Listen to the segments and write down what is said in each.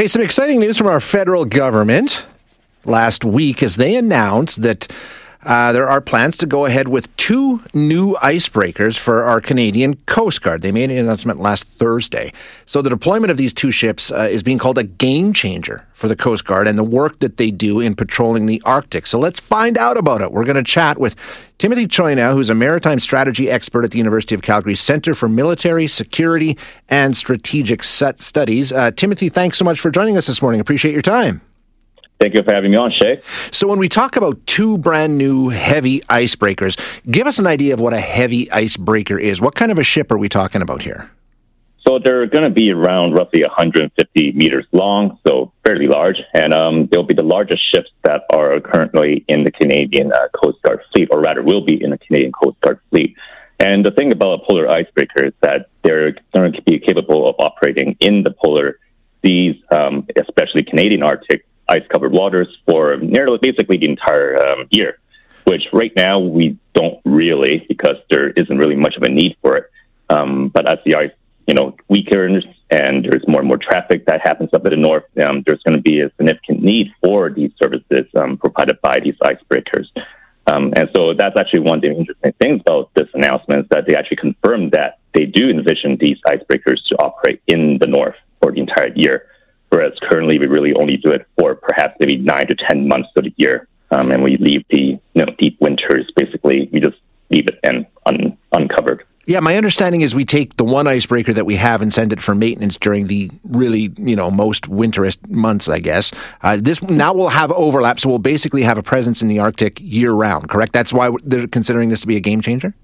Hey, some exciting news from our federal government. Last week as they announced that uh, there are plans to go ahead with two new icebreakers for our Canadian Coast Guard. They made an announcement last Thursday. So the deployment of these two ships uh, is being called a game changer for the Coast Guard and the work that they do in patrolling the Arctic. So let's find out about it. We're going to chat with Timothy Choi now, who's a maritime strategy expert at the University of Calgary Center for Military Security and Strategic Studies. Uh, Timothy, thanks so much for joining us this morning. Appreciate your time. Thank you for having me on, Shay. So, when we talk about two brand new heavy icebreakers, give us an idea of what a heavy icebreaker is. What kind of a ship are we talking about here? So, they're going to be around roughly 150 meters long, so fairly large, and um, they'll be the largest ships that are currently in the Canadian uh, Coast Guard fleet, or rather, will be in the Canadian Coast Guard fleet. And the thing about a polar icebreaker is that they're going to be capable of operating in the polar seas, um, especially Canadian Arctic ice covered waters for nearly basically the entire um, year, which right now we don't really because there isn't really much of a need for it. Um, but as the ice, you know, weakens and there's more and more traffic that happens up in the north, um, there's going to be a significant need for these services um, provided by these icebreakers. Um, and so that's actually one of the interesting things about this announcement is that they actually confirmed that they do envision these icebreakers to operate in the north for the entire year whereas currently we really only do it for perhaps maybe nine to ten months of the year, um, and we leave the you know, deep winters basically we just leave it and un- uncovered. Yeah, my understanding is we take the one icebreaker that we have and send it for maintenance during the really, you know, most winterest months, I guess. Uh, this now will have overlap, so we'll basically have a presence in the Arctic year round, correct? That's why they're considering this to be a game changer?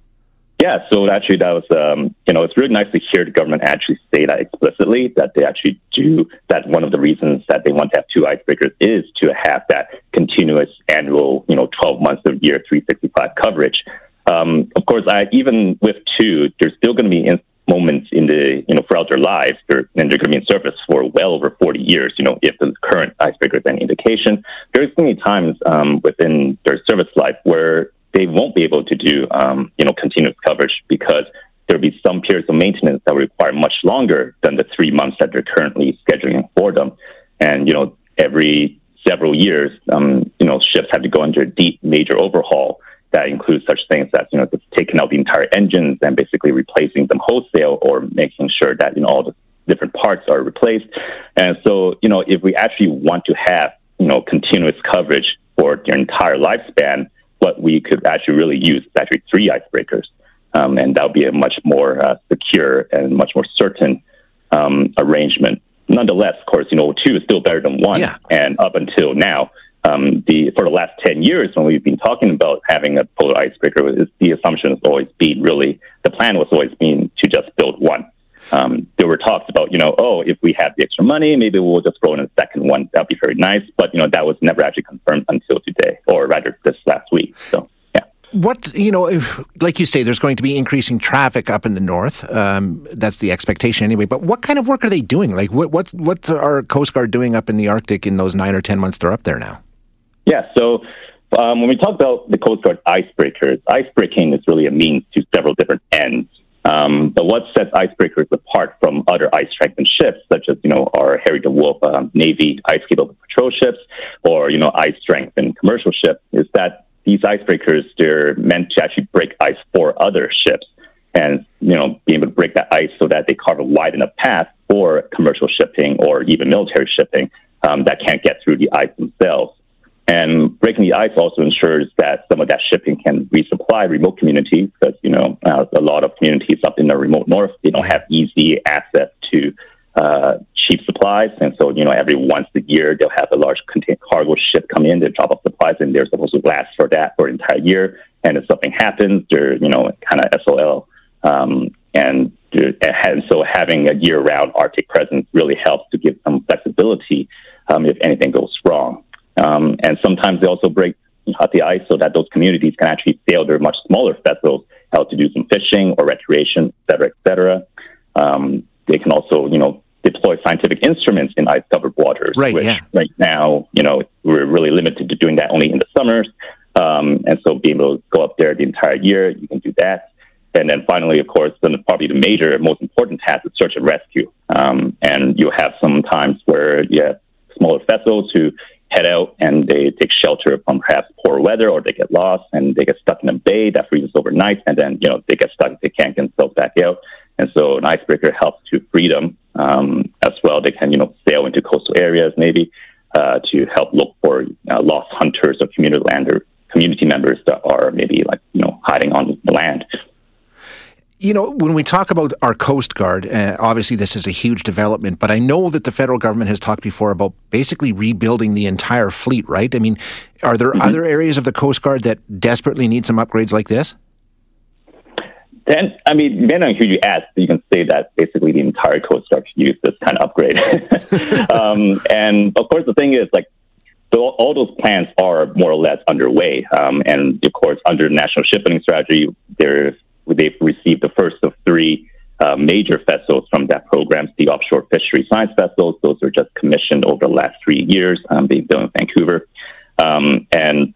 Yeah, so actually, that was um, you know it's really nice to hear the government actually say that explicitly that they actually do that. One of the reasons that they want to have two icebreakers is to have that continuous annual you know 12 months of year 365 coverage. Um, of course, I, even with two, there's still going to be in- moments in the you know throughout their lives, they're, and they're going to be in service for well over 40 years. You know, if the current icebreaker is any indication, there's going to be times um, within their service life where they won't be able to do um, you know continuous coverage because there'll be some periods of maintenance that require much longer than the three months that they're currently scheduling for them. And you know every several years, um, you know ships have to go under a deep major overhaul that includes such things as you know taking out the entire engines and basically replacing them wholesale or making sure that you know all the different parts are replaced. And so you know if we actually want to have you know continuous coverage for their entire lifespan what we could actually really use is actually three icebreakers. Um, and that would be a much more uh, secure and much more certain um, arrangement. Nonetheless, of course, you know, two is still better than one. Yeah. And up until now, um, the for the last ten years, when we've been talking about having a polar icebreaker, the assumption has always been really the plan was always been to just build one. Um, there were talks about, you know, oh, if we have the extra money, maybe we'll just throw in a second one. That'd be very nice. But, you know, that was never actually confirmed until today, or rather this last week. So, yeah. What, you know, if, like you say, there's going to be increasing traffic up in the north. Um, that's the expectation anyway. But what kind of work are they doing? Like, what, what's, what's our Coast Guard doing up in the Arctic in those nine or 10 months they're up there now? Yeah. So, um, when we talk about the Coast Guard icebreakers, icebreaking is really a means to several different ends. Um, but what sets icebreakers apart from other ice strengthened ships, such as you know our Harry DeWolf um, Navy ice capable patrol ships, or you know ice strengthened commercial ships, is that these icebreakers they're meant to actually break ice for other ships, and you know be able to break that ice so that they carve a wide enough path for commercial shipping or even military shipping um, that can't get through the ice themselves. And breaking the ice also ensures that some of that shipping can resupply remote communities because, you know, uh, a lot of communities up in the remote north, they don't have easy access to uh, cheap supplies. And so, you know, every once a year, they'll have a large contain- cargo ship come in, they drop off supplies, and they're supposed to last for that for an entire year. And if something happens, they're, you know, kind of SOL. Um, and, and so having a year round Arctic presence really helps to give some flexibility um, if anything goes wrong. Um, and sometimes they also break the ice so that those communities can actually sail their much smaller vessels out to do some fishing or recreation, et cetera, et cetera. Um, they can also, you know, deploy scientific instruments in ice covered waters, right, which yeah. right now, you know, we're really limited to doing that only in the summers. Um, and so being able to go up there the entire year, you can do that. And then finally, of course, then probably the major, most important task is search and rescue. Um, and you'll have some times where where you have smaller vessels who head out and they take shelter from perhaps poor weather or they get lost and they get stuck in a bay that freezes overnight and then, you know, they get stuck, they can't get themselves back out. And so an icebreaker helps to free them um, as well. They can, you know, sail into coastal areas maybe uh, to help look for uh, lost hunters or community lander community members that are maybe like, you know, hiding on the land. You know, when we talk about our Coast Guard, uh, obviously this is a huge development, but I know that the federal government has talked before about basically rebuilding the entire fleet, right? I mean, are there mm-hmm. other areas of the Coast Guard that desperately need some upgrades like this? Then, I mean, depending on who you ask, you can say that basically the entire Coast Guard could use this kind of upgrade. um, and of course, the thing is, like, so all those plans are more or less underway. Um, and of course, under the National Shipbuilding Strategy, there's they've received the first of three uh, major vessels from that program, the offshore fishery science vessels. Those were just commissioned over the last three years, um, being built in Vancouver. Um, and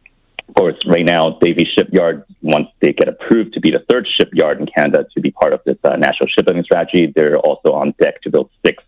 of course, right now, Davie Shipyard, once they get approved to be the third shipyard in Canada to be part of this uh, national shipbuilding strategy, they're also on deck to build six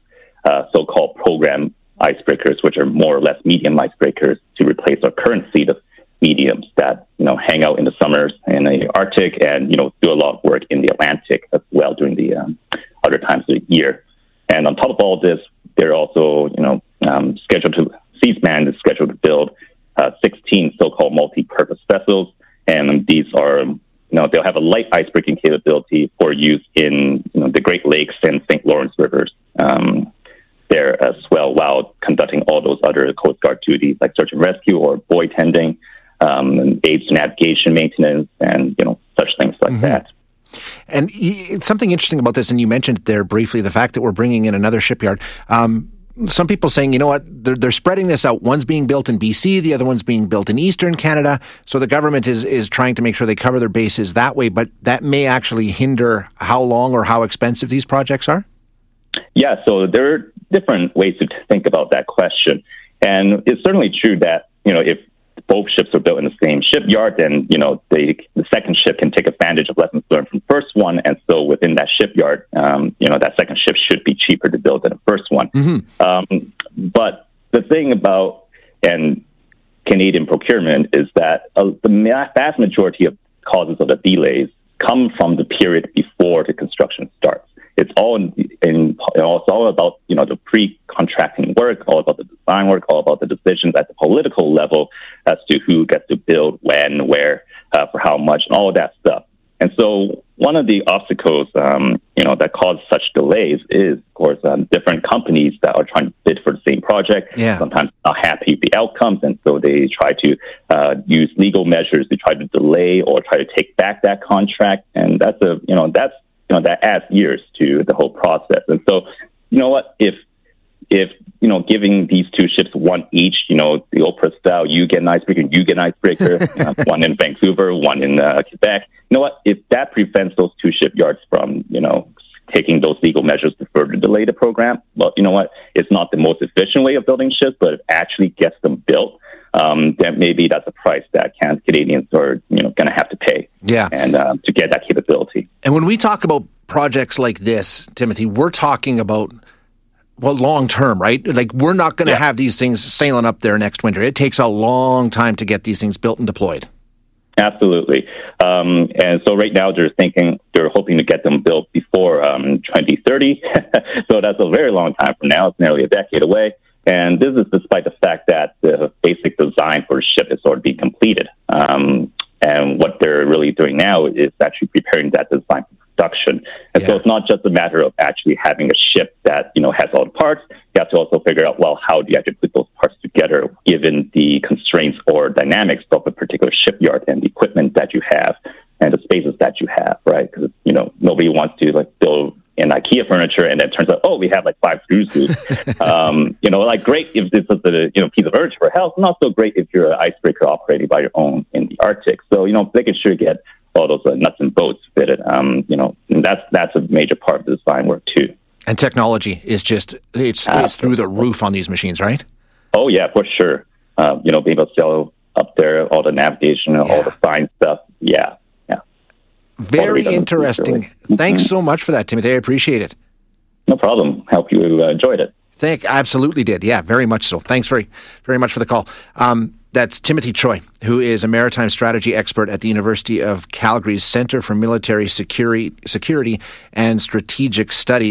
uh, so-called program icebreakers, which are more or less medium icebreakers to replace our current fleet of mediums that you know hang out in the summers in the Arctic and you know do a lot of work in the Atlantic as well during the um, other times of the year. And on top of all this, they're also you know um, scheduled to Seaspan is scheduled to build uh, 16 so-called multi-purpose vessels, and these are you know they'll have a light icebreaking capability for use in you know the Great Lakes and St. Lawrence rivers. Um, there as well while conducting all those other Coast Guard duties like search and rescue or buoy tending um, and aids to navigation maintenance and you know such things like mm-hmm. that. And something interesting about this, and you mentioned there briefly the fact that we're bringing in another shipyard. Um, some people saying, you know what, they're, they're, spreading this out. One's being built in BC, the other one's being built in Eastern Canada. So the government is is trying to make sure they cover their bases that way. But that may actually hinder how long or how expensive these projects are. Yeah, so there are different ways to think about that question, and it's certainly true that you know if both ships are built in the same shipyard, then you know the the second ship can take advantage of lessons learned from the first one, and so within that shipyard, um, you know that second ship should be cheaper to build than the first one. Mm-hmm. Um, but the thing about and Canadian procurement is that uh, the vast majority of causes of the delays come from the period before the construction starts it's all in, in it's all about you know the pre-contracting work, all about the work, all about the decisions at the political level as to who gets to build when, where, uh, for how much, and all of that stuff. And so one of the obstacles, um, you know, that cause such delays is, of course, um, different companies that are trying to bid for the same project. Yeah. Sometimes not happy with the outcomes, and so they try to uh, use legal measures to try to delay or try to take back that contract. And that's a, you know, that's you know, that adds years to the whole process. And so, you know what, if if you know, giving these two ships one each, you know, the Oprah style, you get an icebreaker, you get an icebreaker, uh, one in Vancouver, one in uh, Quebec. You know what? If that prevents those two shipyards from, you know, taking those legal measures to further delay the program, well, you know what? It's not the most efficient way of building ships, but it actually gets them built um, then maybe that's a price that Canadians are you know going to have to pay. Yeah, and um, to get that capability. And when we talk about projects like this, Timothy, we're talking about well long term, right? Like we're not going to yeah. have these things sailing up there next winter. It takes a long time to get these things built and deployed. Absolutely. Um, and so right now they're thinking, they're hoping to get them built before um, 2030. so that's a very long time from now. It's nearly a decade away. And this is despite the fact that the basic design for the ship is already completed. Um, and what they're really doing now is actually preparing that design And yeah. so it's not just a matter of actually having a ship that, you know, has all the parts. You have to also figure out, well, how do you actually put those parts together given the constraints or dynamics of a particular shipyard and the equipment that you have and the spaces that you have, right? Because, you know, nobody wants to like build in IKEA furniture, and then it turns out, oh, we have like five screws um, you know, like great if this is a you know piece of furniture for health, not so great if you're an icebreaker operating by your own in the Arctic. So you know, making sure you get all those uh, nuts and bolts fitted. Um, you know, that's that's a major part of the design work too. And technology is just it's, it's through the roof on these machines, right? Oh yeah, for sure. Uh, you know, being able to sell up there all the navigation, yeah. all the fine stuff. Yeah, yeah. very interesting. Thanks mm-hmm. so much for that, Timothy. I appreciate it. No problem. Hope you uh, enjoyed it. Thank, absolutely did. Yeah, very much so. Thanks very, very much for the call. Um, that's Timothy Choi, who is a maritime strategy expert at the University of Calgary's Center for Military Security, Security and Strategic Studies.